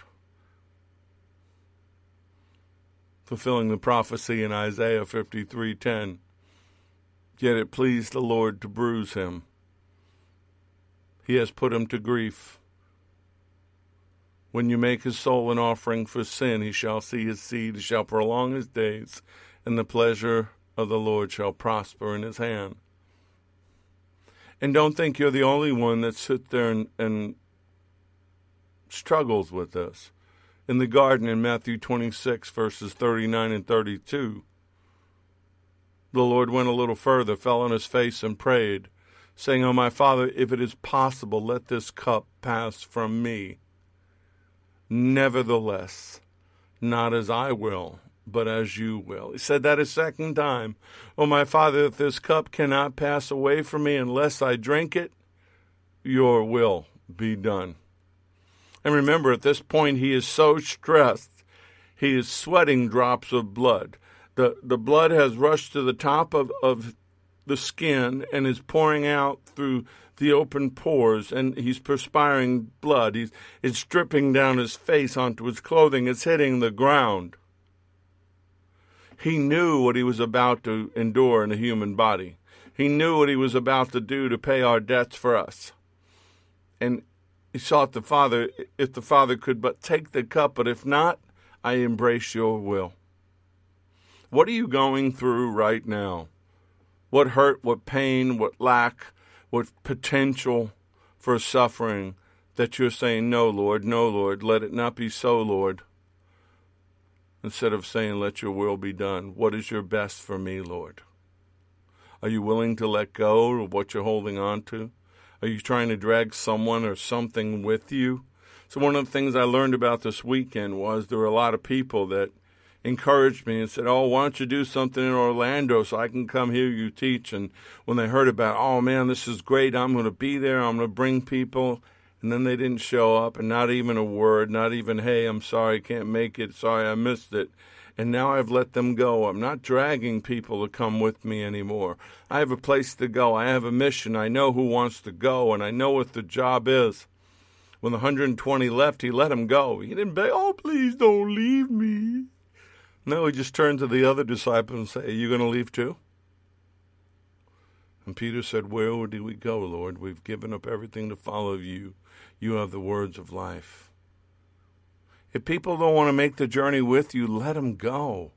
Fulfilling the prophecy in Isaiah 53:10 Yet it pleased the Lord to bruise him. He has put him to grief. When you make his soul an offering for sin, he shall see his seed, he shall prolong his days, and the pleasure of the Lord shall prosper in his hand. And don't think you're the only one that sits there and, and struggles with this. In the garden in Matthew 26, verses 39 and 32, the Lord went a little further, fell on his face, and prayed, saying, O my Father, if it is possible, let this cup pass from me. Nevertheless, not as I will, but as you will. He said that a second time. O my Father, if this cup cannot pass away from me unless I drink it, your will be done. And remember, at this point, he is so stressed, he is sweating drops of blood. The, the blood has rushed to the top of, of the skin and is pouring out through the open pores, and he's perspiring blood. He's, it's dripping down his face onto his clothing. It's hitting the ground. He knew what he was about to endure in a human body. He knew what he was about to do to pay our debts for us. And he sought the Father, if the Father could but take the cup, but if not, I embrace your will. What are you going through right now? What hurt, what pain, what lack, what potential for suffering that you're saying, No, Lord, no, Lord, let it not be so, Lord. Instead of saying, Let your will be done, what is your best for me, Lord? Are you willing to let go of what you're holding on to? Are you trying to drag someone or something with you? So, one of the things I learned about this weekend was there were a lot of people that encouraged me and said, Oh, why don't you do something in Orlando so I can come hear you teach? And when they heard about, oh man, this is great, I'm going to be there, I'm going to bring people. And then they didn't show up, and not even a word, not even, hey, I'm sorry, can't make it, sorry, I missed it and now I've let them go. I'm not dragging people to come with me anymore. I have a place to go. I have a mission. I know who wants to go, and I know what the job is. When the 120 left, he let them go. He didn't beg, oh, please don't leave me. No, he just turned to the other disciples and said, Are you going to leave too? And Peter said, Where do we go, Lord? We've given up everything to follow you. You have the words of life. If people don't want to make the journey with you, let them go.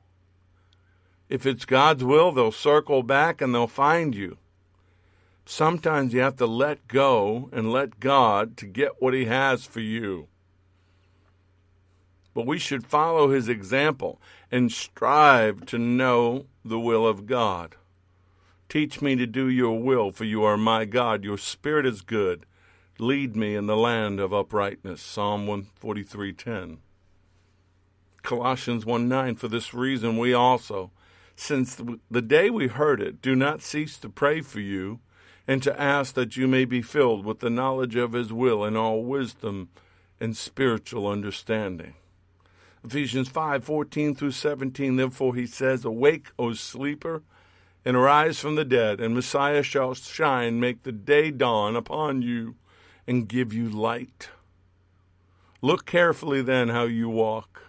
If it's God's will, they'll circle back and they'll find you. Sometimes you have to let go and let God to get what He has for you. But we should follow His example and strive to know the will of God. Teach me to do your will, for you are my God. Your spirit is good. Lead me in the land of uprightness. Psalm 143:10. Colossians 1 9. For this reason, we also, since the day we heard it, do not cease to pray for you and to ask that you may be filled with the knowledge of his will and all wisdom and spiritual understanding. Ephesians 5 14 through 17. Therefore, he says, Awake, O sleeper, and arise from the dead, and Messiah shall shine, make the day dawn upon you, and give you light. Look carefully then how you walk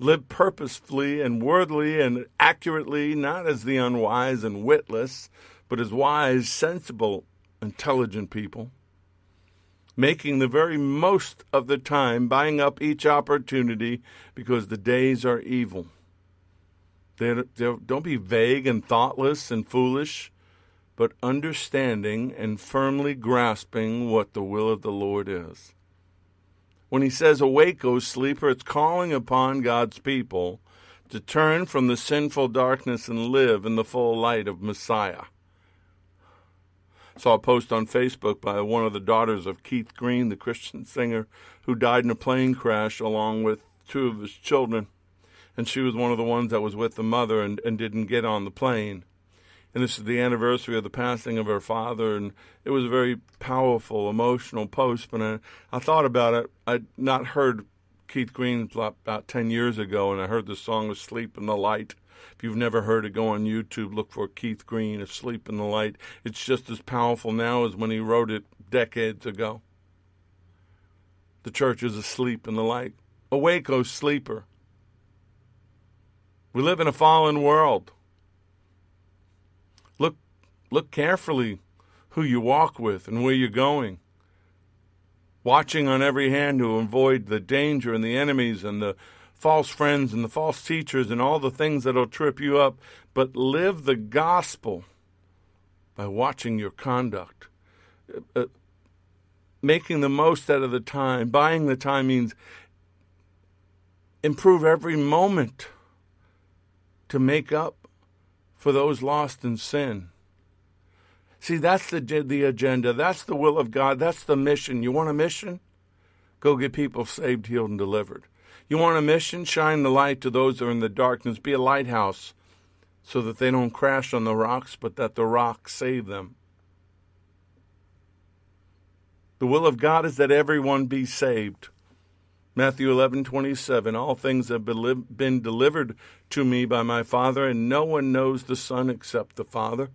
live purposefully and worthily and accurately, not as the unwise and witless, but as wise, sensible, intelligent people, making the very most of the time, buying up each opportunity because the days are evil. They're, they're, don't be vague and thoughtless and foolish, but understanding and firmly grasping what the will of the Lord is. When he says, Awake, O sleeper, it's calling upon God's people to turn from the sinful darkness and live in the full light of Messiah. Saw a post on Facebook by one of the daughters of Keith Green, the Christian singer, who died in a plane crash along with two of his children. And she was one of the ones that was with the mother and, and didn't get on the plane and this is the anniversary of the passing of her father, and it was a very powerful, emotional post. But I, I thought about it. I'd not heard Keith Green about 10 years ago, and I heard the song Asleep in the Light. If you've never heard it, go on YouTube, look for Keith Green, Asleep in the Light. It's just as powerful now as when he wrote it decades ago. The church is asleep in the light. Awake, O sleeper. We live in a fallen world. Look, look carefully who you walk with and where you're going. Watching on every hand to avoid the danger and the enemies and the false friends and the false teachers and all the things that'll trip you up, but live the gospel by watching your conduct. Uh, making the most out of the time. Buying the time means improve every moment to make up for those lost in sin. See, that's the, the agenda. That's the will of God. That's the mission. You want a mission? Go get people saved, healed, and delivered. You want a mission? Shine the light to those that are in the darkness. Be a lighthouse so that they don't crash on the rocks, but that the rocks save them. The will of God is that everyone be saved. Matthew 11:27 All things have been delivered to me by my Father and no one knows the Son except the Father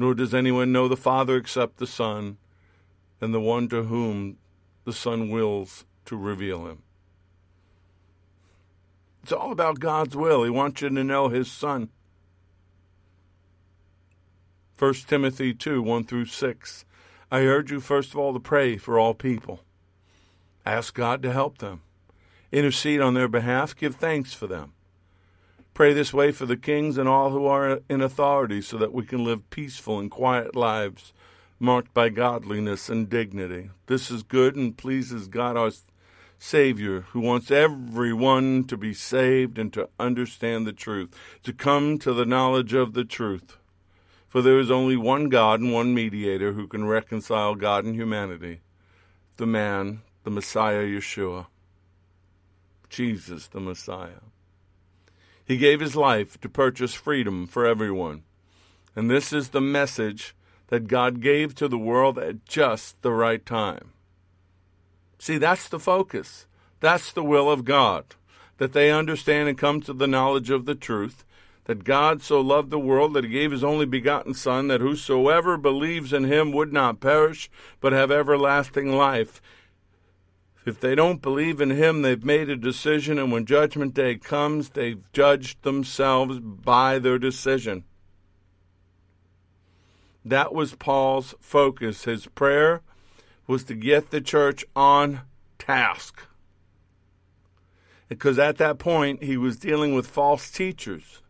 nor does anyone know the Father except the Son and the one to whom the Son wills to reveal him. It's all about God's will. He wants you to know his Son. 1 Timothy 2 1 through 6. I urge you, first of all, to pray for all people. Ask God to help them. Intercede on their behalf. Give thanks for them. Pray this way for the kings and all who are in authority so that we can live peaceful and quiet lives marked by godliness and dignity. This is good and pleases God our Savior, who wants everyone to be saved and to understand the truth, to come to the knowledge of the truth. For there is only one God and one mediator who can reconcile God and humanity the man, the Messiah Yeshua, Jesus the Messiah. He gave his life to purchase freedom for everyone. And this is the message that God gave to the world at just the right time. See, that's the focus. That's the will of God. That they understand and come to the knowledge of the truth. That God so loved the world that he gave his only begotten Son, that whosoever believes in him would not perish, but have everlasting life. If they don't believe in him, they've made a decision, and when judgment day comes, they've judged themselves by their decision. That was Paul's focus. His prayer was to get the church on task. Because at that point, he was dealing with false teachers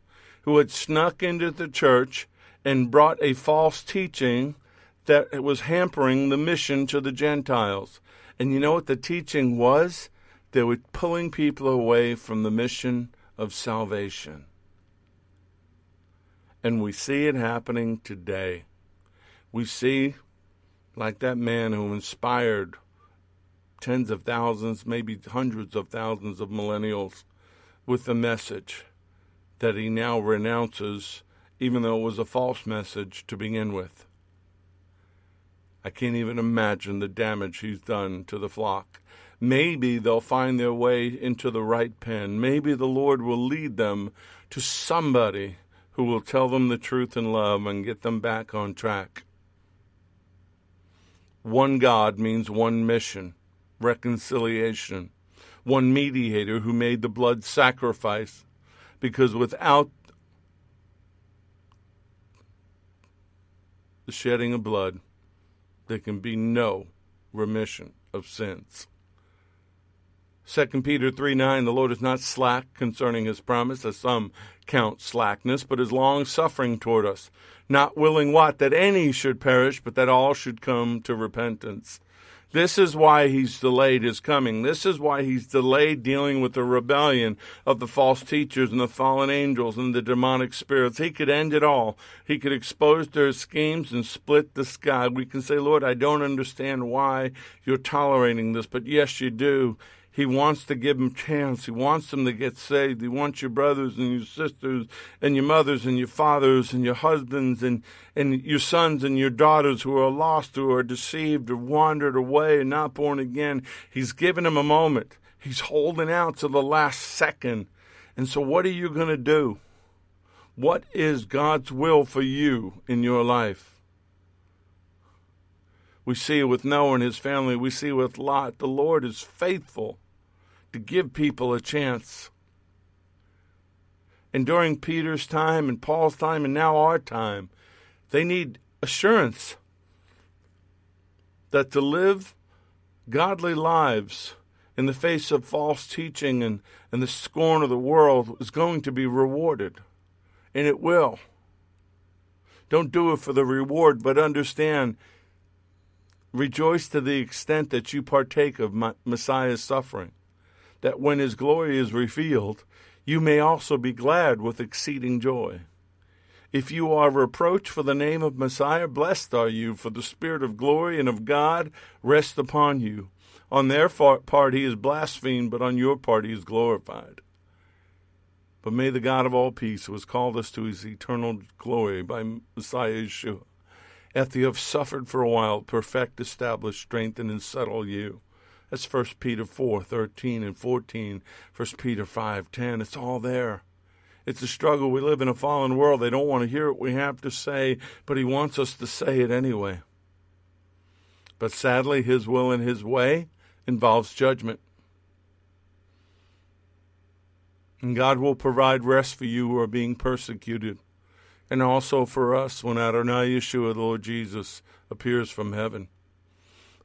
who had snuck into the church and brought a false teaching that was hampering the mission to the Gentiles. And you know what the teaching was? They were pulling people away from the mission of salvation. And we see it happening today. We see, like that man who inspired tens of thousands, maybe hundreds of thousands of millennials with the message that he now renounces, even though it was a false message to begin with. I can't even imagine the damage he's done to the flock. Maybe they'll find their way into the right pen. Maybe the Lord will lead them to somebody who will tell them the truth in love and get them back on track. One God means one mission, reconciliation, one mediator who made the blood sacrifice, because without the shedding of blood, there can be no remission of sins. 2 Peter 3 9, the Lord is not slack concerning his promise, as some count slackness, but is long suffering toward us, not willing what? That any should perish, but that all should come to repentance. This is why he's delayed his coming. This is why he's delayed dealing with the rebellion of the false teachers and the fallen angels and the demonic spirits. He could end it all. He could expose their schemes and split the sky. We can say, Lord, I don't understand why you're tolerating this, but yes, you do. He wants to give them chance. He wants them to get saved. He wants your brothers and your sisters and your mothers and your fathers and your husbands and, and your sons and your daughters who are lost, who are deceived or wandered away and not born again. He's given them a moment. He's holding out to the last second. And so what are you going to do? What is God's will for you in your life? We see it with Noah and his family. We see it with Lot. The Lord is faithful to give people a chance. And during Peter's time and Paul's time and now our time, they need assurance that to live godly lives in the face of false teaching and, and the scorn of the world is going to be rewarded. And it will. Don't do it for the reward, but understand rejoice to the extent that you partake of Messiah's suffering that when his glory is revealed, you may also be glad with exceeding joy. If you are reproached for the name of Messiah, blessed are you, for the Spirit of glory and of God rests upon you. On their part he is blasphemed, but on your part he is glorified. But may the God of all peace, who has called us to his eternal glory by Messiah Yeshua, After you have suffered for a while, perfect, establish, strengthen, and settle you. That's 1 Peter 4, 13 and 14, 1 Peter 5, 10. It's all there. It's a struggle. We live in a fallen world. They don't want to hear what we have to say, but He wants us to say it anyway. But sadly, His will and His way involves judgment. And God will provide rest for you who are being persecuted, and also for us when Adonai Yeshua, the Lord Jesus, appears from heaven.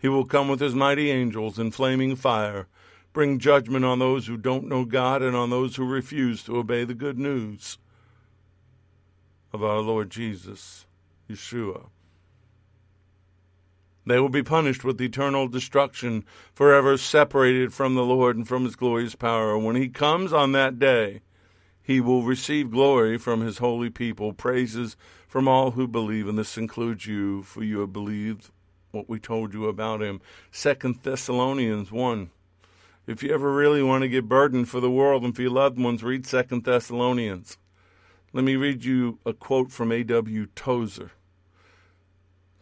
He will come with his mighty angels in flaming fire, bring judgment on those who don't know God and on those who refuse to obey the good news of our Lord Jesus, Yeshua. They will be punished with eternal destruction, forever separated from the Lord and from his glorious power. When he comes on that day, he will receive glory from his holy people, praises from all who believe, and this includes you, for you have believed what we told you about him. Second Thessalonians 1. If you ever really want to get burdened for the world and for your loved ones, read Second Thessalonians. Let me read you a quote from A.W. Tozer.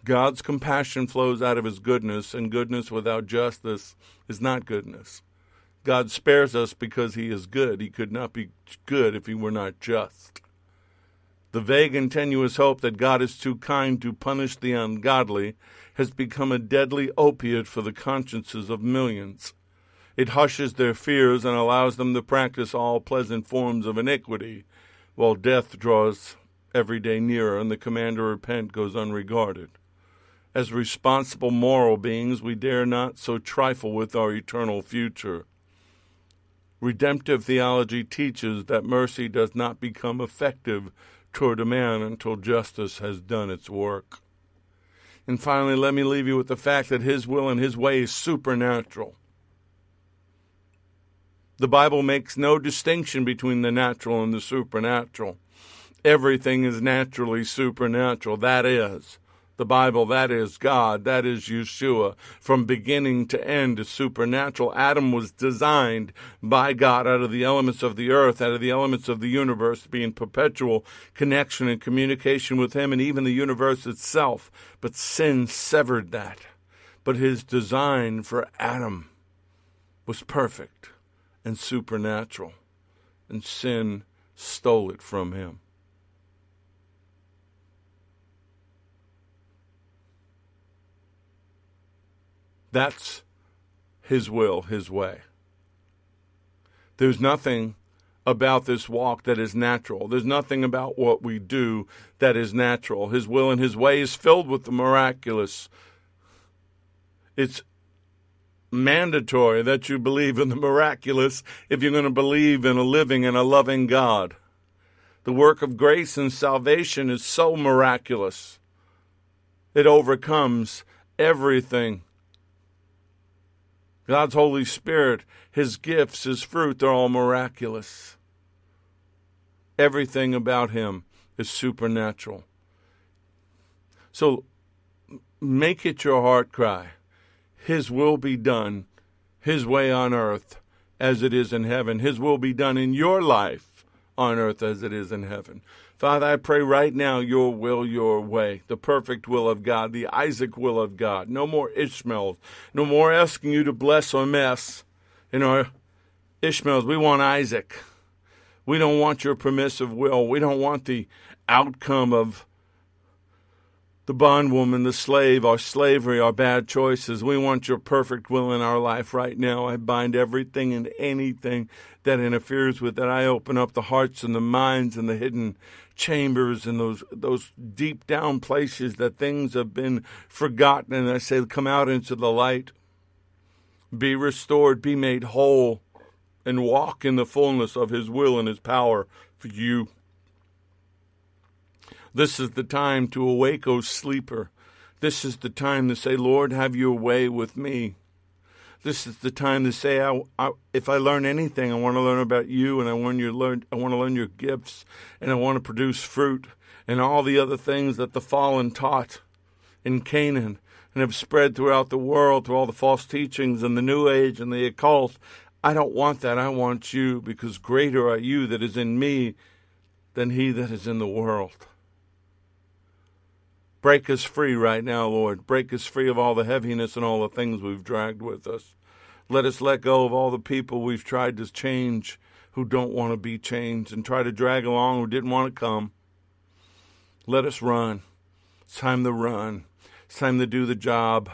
God's compassion flows out of his goodness, and goodness without justice is not goodness. God spares us because he is good. He could not be good if he were not just. The vague and tenuous hope that God is too kind to punish the ungodly has become a deadly opiate for the consciences of millions. It hushes their fears and allows them to practice all pleasant forms of iniquity, while death draws every day nearer and the command to repent goes unregarded. As responsible moral beings, we dare not so trifle with our eternal future. Redemptive theology teaches that mercy does not become effective toward a man until justice has done its work. And finally, let me leave you with the fact that His will and His way is supernatural. The Bible makes no distinction between the natural and the supernatural. Everything is naturally supernatural. That is, the Bible, that is God, that is Yeshua. From beginning to end is supernatural. Adam was designed by God out of the elements of the earth, out of the elements of the universe, to be in perpetual connection and communication with Him and even the universe itself. But sin severed that. But His design for Adam was perfect and supernatural, and sin stole it from him. That's His will, His way. There's nothing about this walk that is natural. There's nothing about what we do that is natural. His will and His way is filled with the miraculous. It's mandatory that you believe in the miraculous if you're going to believe in a living and a loving God. The work of grace and salvation is so miraculous. It overcomes everything God's Holy Spirit, His gifts, His fruit, they're all miraculous. Everything about Him is supernatural. So make it your heart cry. His will be done, His way on earth as it is in heaven. His will be done in your life on earth as it is in heaven. Father, I pray right now your will, your way, the perfect will of God, the Isaac will of God. No more Ishmaels. No more asking you to bless or mess in our Ishmaels. We want Isaac. We don't want your permissive will. We don't want the outcome of the bondwoman, the slave, our slavery, our bad choices. We want your perfect will in our life right now. I bind everything and anything that interferes with that. I open up the hearts and the minds and the hidden chambers and those those deep down places that things have been forgotten. And I say come out into the light. Be restored. Be made whole and walk in the fullness of his will and his power for you. This is the time to awake o sleeper. This is the time to say lord have your way with me this is the time to say, I, I, if I learn anything, I want to learn about you, and I want you to learn. I want to learn your gifts, and I want to produce fruit, and all the other things that the fallen taught in Canaan and have spread throughout the world through all the false teachings and the New Age and the occult. I don't want that. I want you because greater are you that is in me than he that is in the world. Break us free right now, Lord. Break us free of all the heaviness and all the things we've dragged with us. Let us let go of all the people we've tried to change who don't want to be changed and try to drag along who didn't want to come. Let us run. It's time to run. It's time to do the job.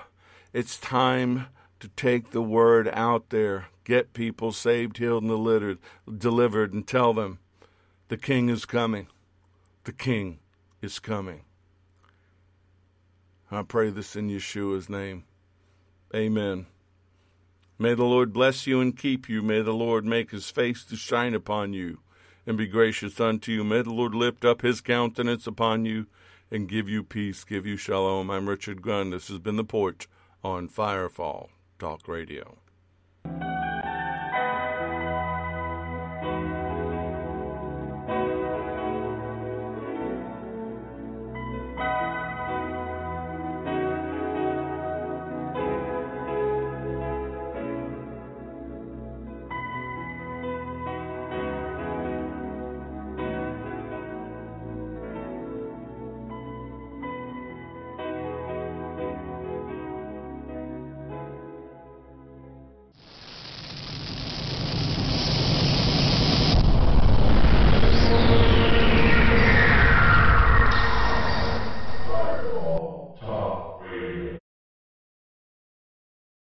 It's time to take the word out there, get people saved, healed, and delivered, delivered, and tell them the King is coming. The King is coming. I pray this in Yeshua's name. Amen. May the Lord bless you and keep you. May the Lord make his face to shine upon you and be gracious unto you. May the Lord lift up his countenance upon you and give you peace, give you shalom. I'm Richard Gunn. This has been The Porch on Firefall Talk Radio.